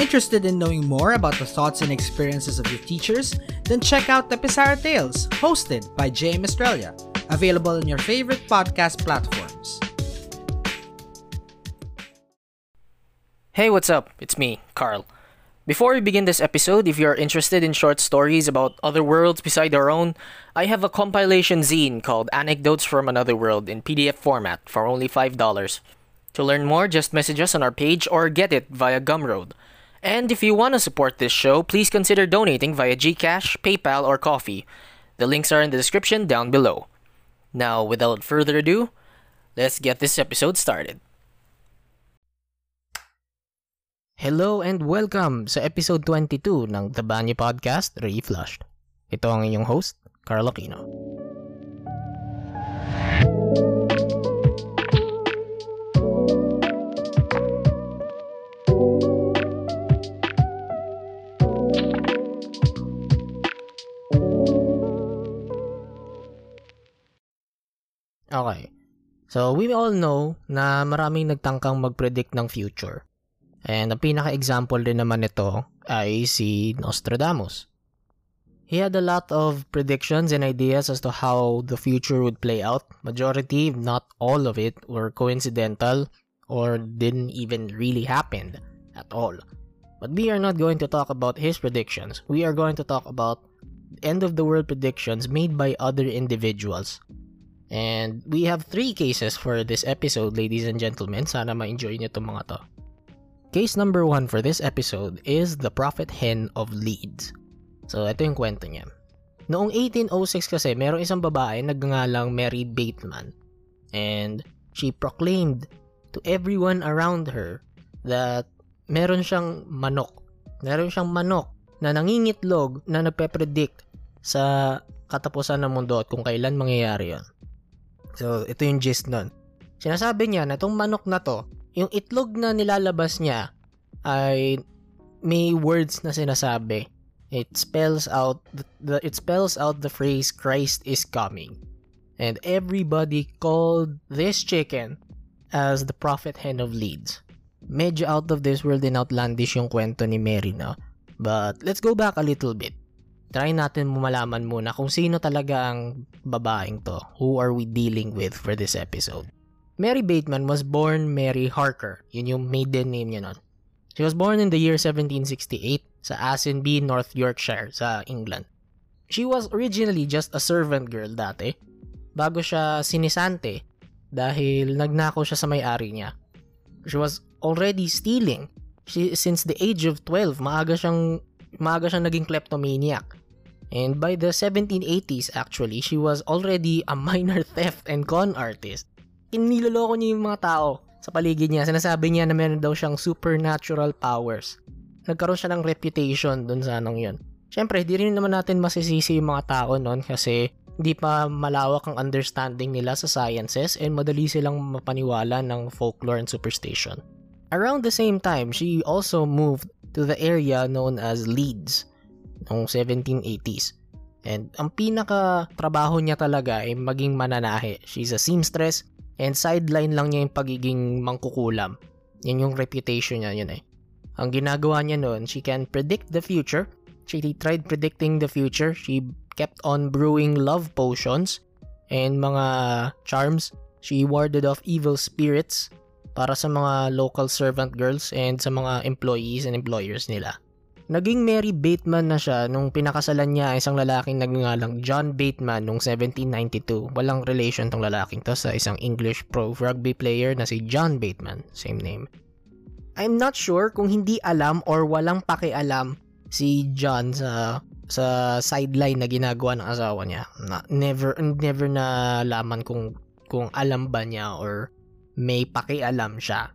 Interested in knowing more about the thoughts and experiences of your teachers? Then check out the Pizarra Tales, hosted by JM Australia, available on your favorite podcast platforms. Hey, what's up? It's me, Carl. Before we begin this episode, if you are interested in short stories about other worlds beside our own, I have a compilation zine called Anecdotes from Another World in PDF format for only $5. To learn more, just message us on our page or get it via Gumroad. And if you want to support this show, please consider donating via Gcash, PayPal, or Coffee. The links are in the description down below. Now, without further ado, let's get this episode started. Hello and welcome sa episode 22 ng The Banyo Podcast Reflushed. Ito ang inyong host, Carl Aquino. Okay. So, we all know na maraming nagtangkang mag-predict ng future. And ang pinaka-example din naman nito ay si Nostradamus. He had a lot of predictions and ideas as to how the future would play out. Majority, if not all of it, were coincidental or didn't even really happen at all. But we are not going to talk about his predictions. We are going to talk about end of the world predictions made by other individuals. And we have three cases for this episode, ladies and gentlemen. Sana ma-enjoy niyo itong mga to. Case number one for this episode is the Prophet Hen of Leeds. So, ito yung kwento niya. Noong 1806 kasi, merong isang babae nagngangalang Mary Bateman. And she proclaimed to everyone around her that meron siyang manok. Meron siyang manok na nangingitlog na nagpe-predict sa katapusan ng mundo at kung kailan mangyayari yon. So, ito yung gist nun. Sinasabi niya na itong manok na to, yung itlog na nilalabas niya ay may words na sinasabi it spells out the, the it spells out the phrase Christ is coming. And everybody called this chicken as the prophet hen of Leeds. Medyo out of this world and outlandish yung kwento ni Mary no. But let's go back a little bit. Try natin malaman muna kung sino talaga ang babaeng to. Who are we dealing with for this episode? Mary Bateman was born Mary Harker. Yun yung maiden name niya nun. She was born in the year 1768 sa Assenby, North Yorkshire, sa England. She was originally just a servant girl dati, bago siya sinisante dahil nagnakaw siya sa may-ari niya. She was already stealing. She, since the age of 12, maaga siyang, maaga siyang naging kleptomaniac. And by the 1780s actually, she was already a minor theft and con artist. Iniloloko niya yung mga tao sa paligid niya. Sinasabi niya na meron daw siyang supernatural powers nagkaroon siya ng reputation dun sa anong yun. Siyempre, di rin naman natin masisisi yung mga tao noon kasi hindi pa malawak ang understanding nila sa sciences and madali silang mapaniwala ng folklore and superstition. Around the same time, she also moved to the area known as Leeds noong 1780s. And ang pinaka trabaho niya talaga ay maging mananahe. She's a seamstress and sideline lang niya yung pagiging mangkukulam. Yan yung reputation niya yun eh. Ang ginagawa niya noon, she can predict the future. She tried predicting the future. She kept on brewing love potions and mga charms. She warded off evil spirits para sa mga local servant girls and sa mga employees and employers nila. Naging Mary Bateman na siya nung pinakasalan niya isang lalaking nagngangalang John Bateman nung 1792. Walang relation tong lalaking to sa isang English pro rugby player na si John Bateman, same name. I'm not sure kung hindi alam or walang pakialam si John sa sa sideline na ginagawa ng asawa niya. Na, never never na laman kung kung alam ba niya or may pakialam siya.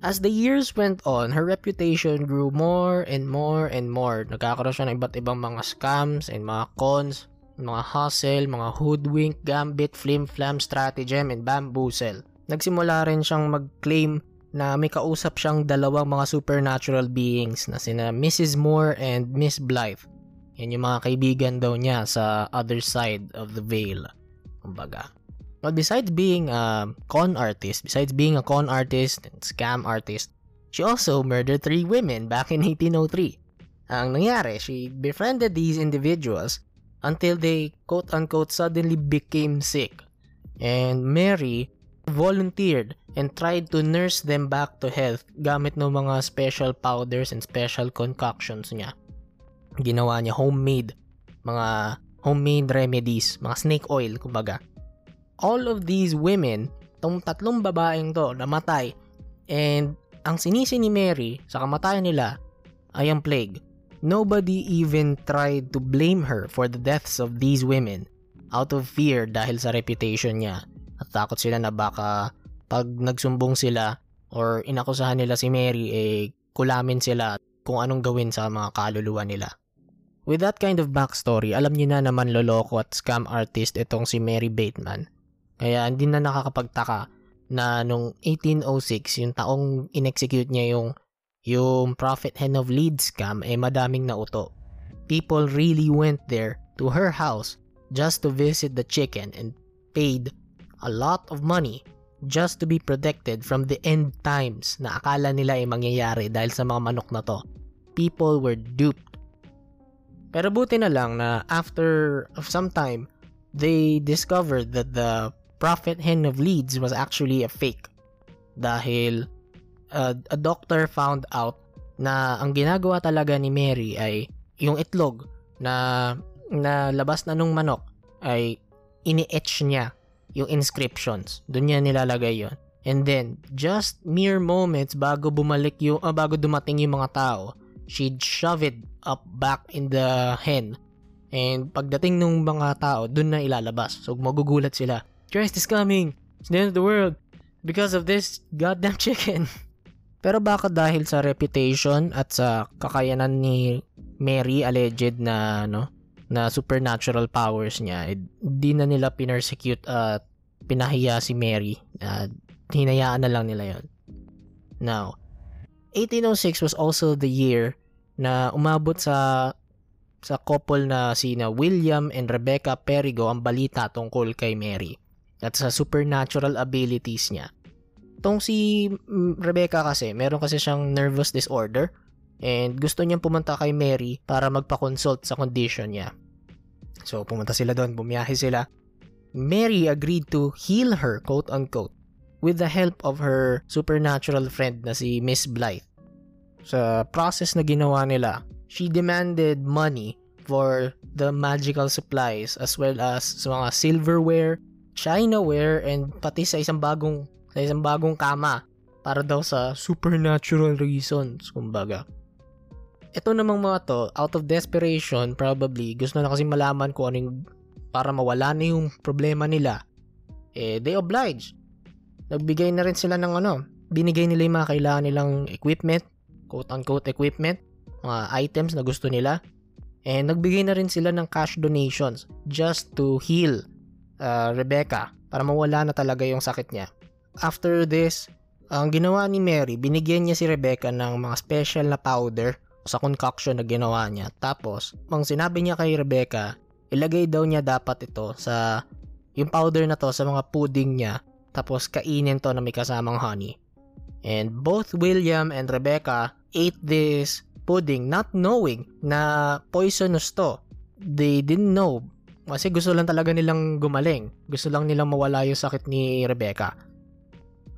As the years went on, her reputation grew more and more and more. Nagkakaroon siya ng iba't ibang mga scams and mga cons, mga hustle, mga hoodwink, gambit, flim-flam, stratagem, and bamboozle. Nagsimula rin siyang mag-claim na may kausap siyang dalawang mga supernatural beings na sina Mrs. Moore and Miss Blythe. Yan yung mga kaibigan daw niya sa other side of the veil. Kumbaga. But besides being a con artist, besides being a con artist and scam artist, she also murdered three women back in 1803. Ang nangyari, she befriended these individuals until they quote-unquote suddenly became sick. And Mary volunteered and tried to nurse them back to health gamit ng mga special powders and special concoctions niya. Ginawa niya homemade, mga homemade remedies, mga snake oil, kumbaga. All of these women, tong tatlong babaeng to, namatay. And ang sinisi ni Mary sa kamatayan nila ay ang plague. Nobody even tried to blame her for the deaths of these women out of fear dahil sa reputation niya. At takot sila na baka pag nagsumbong sila or inakusahan nila si Mary, eh kulamin sila kung anong gawin sa mga kaluluwa nila. With that kind of backstory, alam niyo na naman loloko at scam artist itong si Mary Bateman. Kaya hindi na nakakapagtaka na nung 1806, yung taong inexecute niya yung yung Prophet Hen of Leeds scam, eh madaming nauto. People really went there to her house just to visit the chicken and paid a lot of money just to be protected from the end times na akala nila ay mangyayari dahil sa mga manok na to. People were duped. Pero buti na lang na after of some time, they discovered that the Prophet Hen of Leeds was actually a fake. Dahil uh, a doctor found out na ang ginagawa talaga ni Mary ay yung itlog na na labas na nung manok ay ini-etch niya yung inscriptions. Doon niya nilalagay yon. And then, just mere moments bago bumalik yung, uh, bago dumating yung mga tao, she'd shove it up back in the hen. And pagdating ng mga tao, doon na ilalabas. So, magugulat sila. Christ is coming! It's the end of the world! Because of this goddamn chicken! Pero baka dahil sa reputation at sa kakayanan ni Mary alleged na no na supernatural powers niya, hindi eh, na nila pinersecute at pinahiya si Mary. Uh, hinayaan na lang nila yon. Now, 1806 was also the year na umabot sa sa couple na sina William and Rebecca Perigo ang balita tungkol kay Mary at sa supernatural abilities niya. Tong si mm, Rebecca kasi, meron kasi siyang nervous disorder and gusto niyang pumunta kay Mary para magpa-consult sa condition niya. So pumunta sila doon, bumiyahe sila. Mary agreed to heal her, quote unquote, with the help of her supernatural friend na si Miss Blythe. Sa process na ginawa nila, she demanded money for the magical supplies as well as sa mga silverware, chinaware, and pati sa isang bagong sa isang bagong kama para daw sa supernatural reasons, kumbaga. Ito namang mga to, out of desperation, probably, gusto na kasi malaman kung anong para mawala na yung problema nila, eh, they oblige. Nagbigay na rin sila ng ano, binigay nila yung mga kailangan nilang equipment, quote-unquote equipment, mga items na gusto nila, and nagbigay na rin sila ng cash donations just to heal uh, Rebecca para mawala na talaga yung sakit niya. After this, ang ginawa ni Mary, binigyan niya si Rebecca ng mga special na powder sa concoction na ginawa niya. Tapos, mang sinabi niya kay Rebecca, ilagay daw niya dapat ito sa yung powder na to sa mga pudding niya tapos kainin to na may kasamang honey. And both William and Rebecca ate this pudding not knowing na poisonous to. They didn't know kasi gusto lang talaga nilang gumaling. Gusto lang nilang mawala yung sakit ni Rebecca.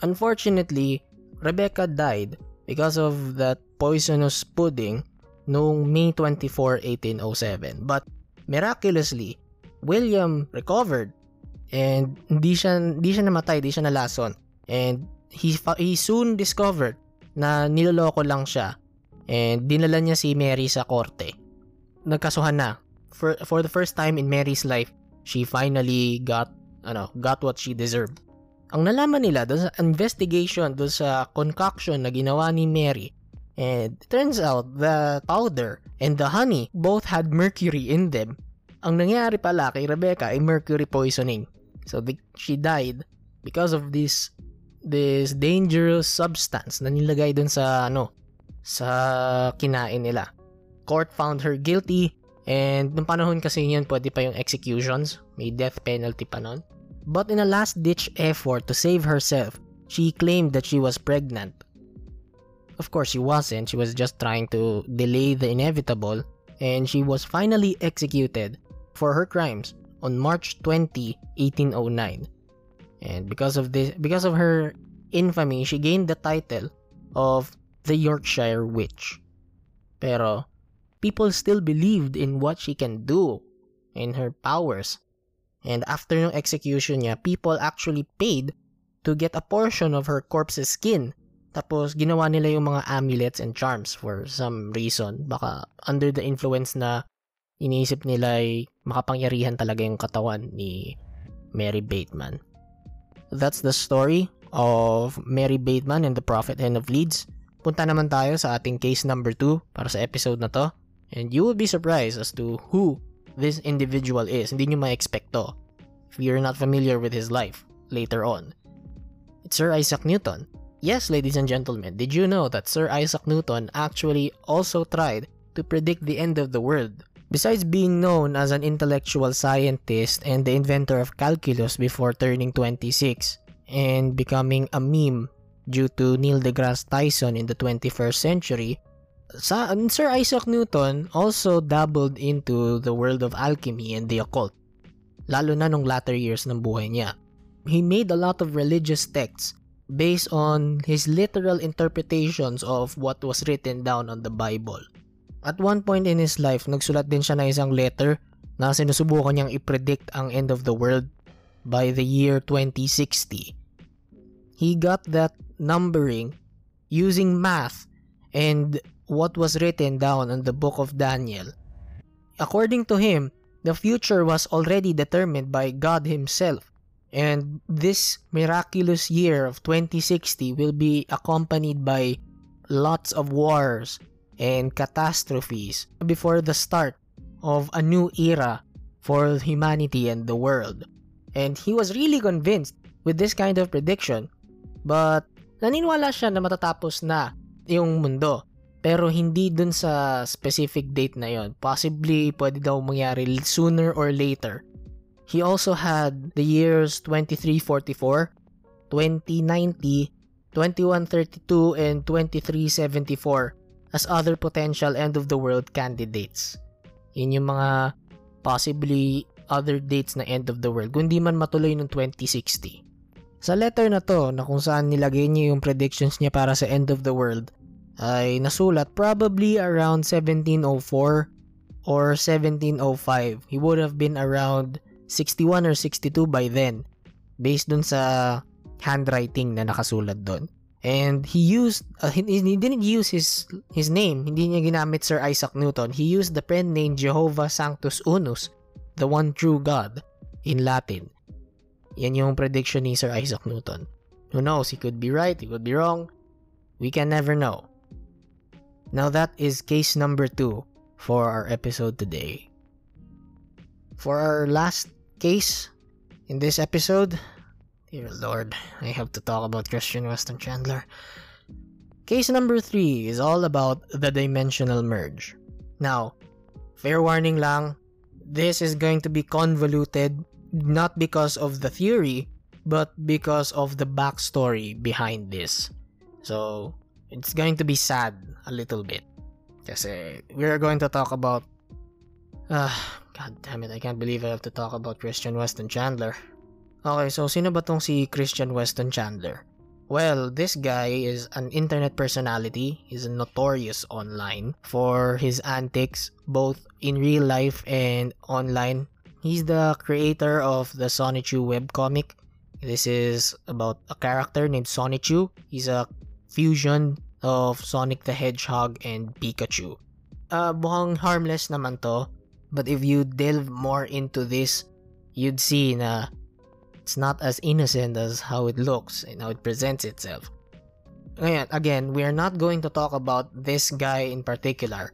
Unfortunately, Rebecca died because of that poisonous pudding noong May 24, 1807. But miraculously, William recovered and hindi siya hindi siya namatay, hindi siya nalason. And he he soon discovered na niloloko lang siya and dinala niya si Mary sa korte. Nagkasuhan na. For, for the first time in Mary's life, she finally got ano, got what she deserved. Ang nalaman nila doon sa investigation, doon sa concoction na ginawa ni Mary, and it turns out the powder and the honey both had mercury in them. Ang nangyari pala kay Rebecca ay mercury poisoning. So the, she died because of this this dangerous substance na nilagay doon sa ano sa kinain nila. Court found her guilty and nung panahon kasi yun pwede pa yung executions, may death penalty pa noon. But in a last-ditch effort to save herself, she claimed that she was pregnant. of course, she wasn't. She was just trying to delay the inevitable, and she was finally executed for her crimes on March 20, 1809. And because of this, because of her infamy, she gained the title of the Yorkshire Witch. Pero people still believed in what she can do, in her powers. And after yung execution niya, people actually paid to get a portion of her corpse's skin. Tapos ginawa nila yung mga amulets and charms for some reason. Baka under the influence na iniisip nila ay makapangyarihan talaga yung katawan ni Mary Bateman. That's the story of Mary Bateman and the Prophet Hen of Leeds. Punta naman tayo sa ating case number 2 para sa episode na to. And you will be surprised as to who this individual is. Hindi nyo ma-expect if you're not familiar with his life later on. It's Sir Isaac Newton. Yes, ladies and gentlemen, did you know that Sir Isaac Newton actually also tried to predict the end of the world? Besides being known as an intellectual scientist and the inventor of calculus before turning 26 and becoming a meme due to Neil deGrasse Tyson in the 21st century, sa, Sir Isaac Newton also dabbled into the world of alchemy and the occult, lalo na nung latter years ng buhay niya. He made a lot of religious texts based on his literal interpretations of what was written down on the Bible. At one point in his life, nagsulat din siya ng isang letter na sinusubukan niyang i-predict ang end of the world by the year 2060. He got that numbering using math and what was written down in the book of Daniel. According to him, the future was already determined by God Himself, and this miraculous year of 2060 will be accompanied by lots of wars and catastrophes before the start of a new era for humanity and the world. And he was really convinced with this kind of prediction, but naniniwala siya na matatapos na yung mundo. Pero hindi dun sa specific date na yon. Possibly, pwede daw mangyari sooner or later. He also had the years 2344, 2090, 2132, and 2374 as other potential end-of-the-world candidates. Yun yung mga possibly other dates na end of the world, kung di man matuloy noong 2060. Sa letter na to, na kung saan nilagay niya yung predictions niya para sa end of the world, ay nasulat probably around 1704 or 1705. He would have been around 61 or 62 by then, based dun sa handwriting na nakasulat doon. And he used, uh, he, he didn't use his his name. Hindi niya ginamit Sir Isaac Newton. He used the pen name Jehovah Sanctus Unus, the one true God, in Latin. Yan yung prediction ni Sir Isaac Newton. Who knows? He could be right, he could be wrong. We can never know. Now that is case number two for our episode today. For our last case in this episode, dear Lord, I have to talk about Christian Weston Chandler. Case number three is all about the dimensional merge. Now, fair warning lang, this is going to be convoluted not because of the theory, but because of the backstory behind this. So, it's going to be sad a little bit. Kasi we're going to talk about. Uh, god damn it, I can't believe I have to talk about Christian Weston Chandler. Okay, so sino ba tong si Christian Weston Chandler? Well, this guy is an internet personality. He's notorious online for his antics, both in real life and online. He's the creator of the Sonichu webcomic. This is about a character named Sonichu. He's a fusion of Sonic the Hedgehog and Pikachu. Uh, mukhang harmless naman to. But if you delve more into this, you'd see na it's not as innocent as how it looks and how it presents itself. Ngayon, again, we are not going to talk about this guy in particular.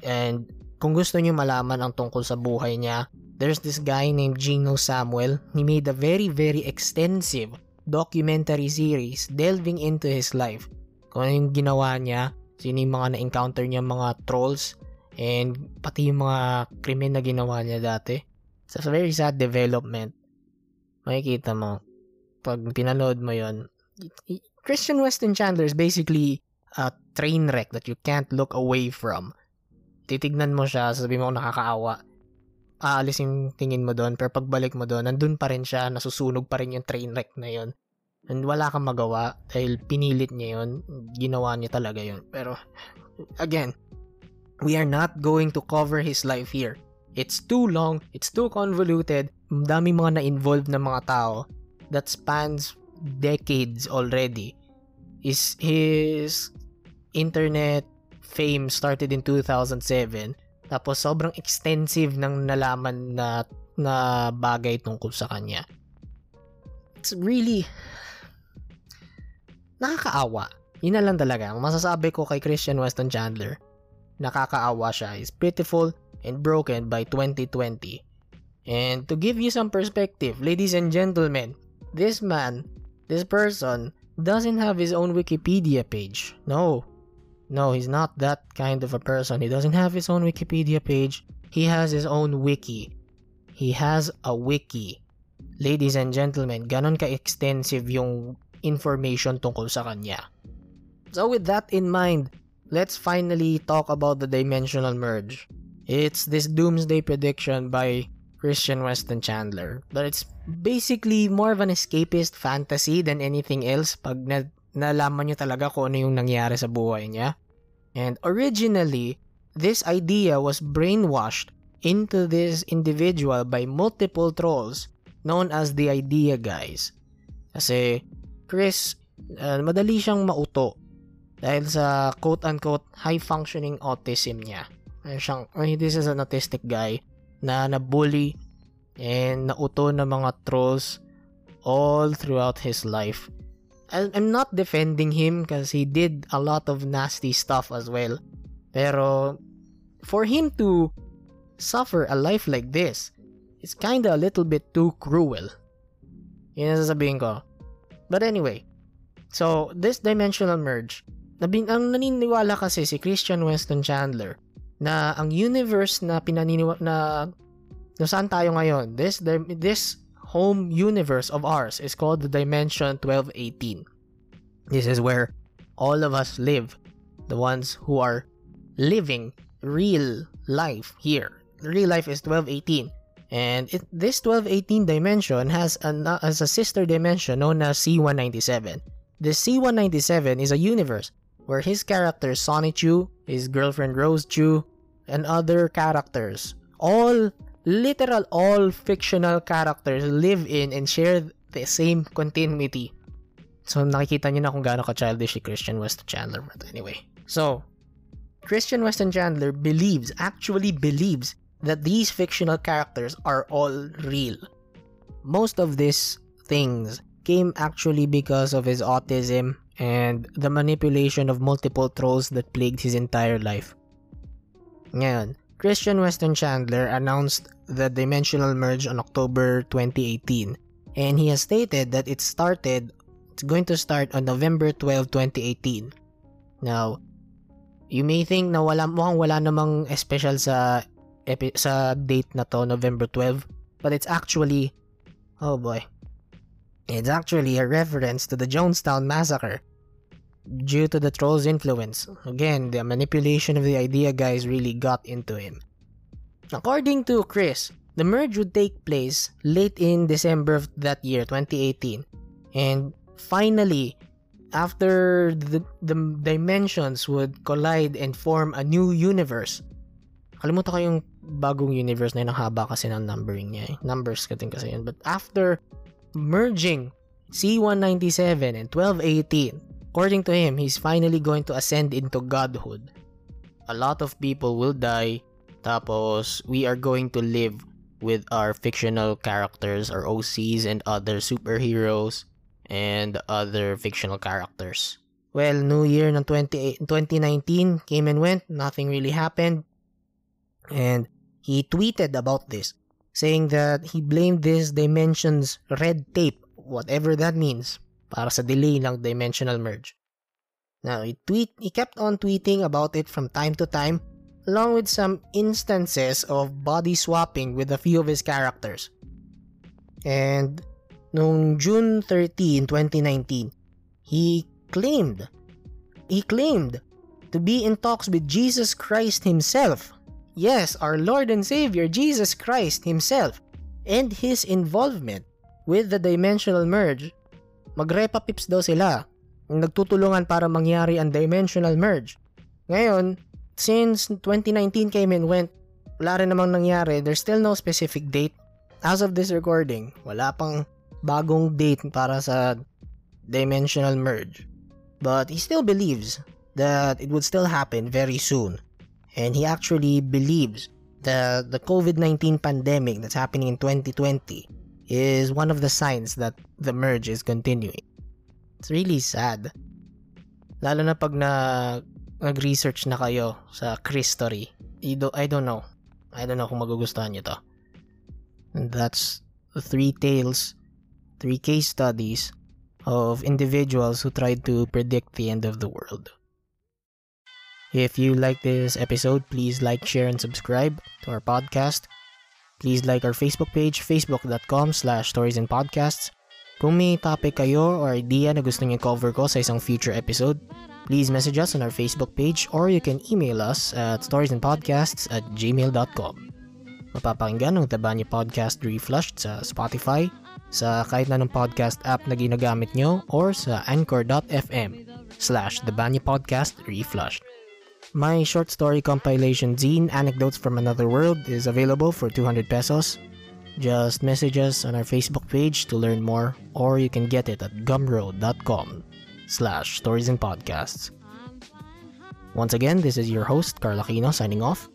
And kung gusto niyo malaman ang tungkol sa buhay niya, there's this guy named Gino Samuel. He made a very, very extensive documentary series delving into his life. Kung ano yung ginawa niya, sino yung mga na-encounter niya mga trolls, and pati yung mga krimen na ginawa niya dati. It's a very sad development. Makikita mo, pag pinanood mo yon Christian Weston Chandler is basically a train wreck that you can't look away from. Titignan mo siya, sabi mo nakakaawa. Aalis yung tingin mo doon, pero pagbalik mo doon, nandun pa rin siya, nasusunog pa rin yung train wreck na yun. And wala kang magawa dahil pinilit niya yun, ginawa niya talaga yun. Pero, again, we are not going to cover his life here. It's too long, it's too convoluted, dami mga na-involved na mga tao that spans decades already. Is his internet fame started in 2007 tapos sobrang extensive ng nalaman na na bagay tungkol sa kanya. It's really nakakaawa. Yun na lang talaga. Masasabi ko kay Christian Weston Chandler, nakakaawa siya. He's pitiful and broken by 2020. And to give you some perspective, ladies and gentlemen, this man, this person, doesn't have his own Wikipedia page. No. No, he's not that kind of a person. He doesn't have his own Wikipedia page. He has his own wiki. He has a wiki. Ladies and gentlemen, ganon ka-extensive yung information tungkol sa kanya. So with that in mind, let's finally talk about the dimensional merge. It's this doomsday prediction by Christian Weston Chandler. But it's basically more of an escapist fantasy than anything else pag nalaman nyo talaga kung ano yung nangyari sa buhay niya. And originally, this idea was brainwashed into this individual by multiple trolls known as the idea guys. Kasi Chris, uh, madali siyang mauto dahil sa quote-unquote high-functioning autism niya. Ay siyang, this is an autistic guy na nabully and nauto ng mga trolls all throughout his life. I'm not defending him because he did a lot of nasty stuff as well. Pero for him to suffer a life like this, it's kinda a little bit too cruel. Yun ang sasabihin ko. But anyway, so this dimensional merge, nabin ang naniniwala kasi si Christian Winston Chandler na ang universe na pinaniniwa na na saan tayo ngayon this this home universe of ours is called the dimension 1218 this is where all of us live the ones who are living real life here. Real life is 1218 and it, this 1218 dimension has a, has a sister dimension known as C197 the C197 is a universe where his character Sonny Chu, his girlfriend Rose Chu, and other characters, all literal all fictional characters live in and share the same continuity. So nakikita niyo na kung gaano ka-childish si Christian Weston Chandler. But anyway, so Christian Weston Chandler believes, actually believes, that these fictional characters are all real. Most of these things came actually because of his autism and the manipulation of multiple trolls that plagued his entire life. Ngayon, Christian Weston Chandler announced the dimensional merge on October 2018 and he has stated that it started it's going to start on November 12, 2018. Now, you may think na wala mukhang wala namang special sa epi- sa date na to, November 12, but it's actually oh boy. It's actually a reference to the Jonestown massacre due to the troll's influence. Again, the manipulation of the idea guys really got into him. According to Chris, the merge would take place late in December of that year, 2018. And finally, after the, the dimensions would collide and form a new universe. Kalimutan ko yung bagong universe na yun, ang haba kasi ng numbering niya. Eh. Numbers kating kasi yun. But after merging C197 and 1218, According to him, he's finally going to ascend into godhood. A lot of people will die, tapos we are going to live with our fictional characters, our OCs and other superheroes and other fictional characters. Well, New Year ng 20, 2019 came and went, nothing really happened. And he tweeted about this, saying that he blamed this dimension's red tape, whatever that means, para sa delay ng dimensional merge. Now, he, tweet, he kept on tweeting about it from time to time, along with some instances of body swapping with a few of his characters. And noong June 13, 2019, he claimed he claimed to be in talks with Jesus Christ himself. Yes, our Lord and Savior, Jesus Christ himself, and his involvement with the dimensional merge. Magrepa-pips daw sila. Nagtutulungan para mangyari ang dimensional merge. Ngayon, since 2019 came and went, wala rin namang nangyari. There's still no specific date. As of this recording, wala pang bagong date para sa dimensional merge. But he still believes that it would still happen very soon. And he actually believes that the COVID-19 pandemic that's happening in 2020 is one of the signs that the merge is continuing. It's really sad. Lalo na pag na nag-research na kayo sa Christory. I, do, I don't know. I don't know kung magugustuhan nyo to. And that's three tales, three case studies of individuals who tried to predict the end of the world. If you like this episode, please like, share, and subscribe to our podcast. Please like our Facebook page, facebook.com slash stories and podcasts. Kung may topic kayo or idea na gusto niyo cover ko sa isang future episode, please message us on our Facebook page or you can email us at storiesandpodcasts at gmail.com. Mapapakinggan ang Tabanya Podcast Reflushed sa Spotify, sa kahit na ng podcast app na ginagamit nyo, or sa anchor.fm slash Tabanya Podcast Reflushed. My short story compilation zine, Anecdotes from Another World, is available for 200 pesos. Just message us on our Facebook page to learn more, or you can get it at gumroad.com slash stories and podcasts. Once again, this is your host, Carl Aquino, signing off.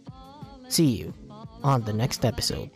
See you on the next episode.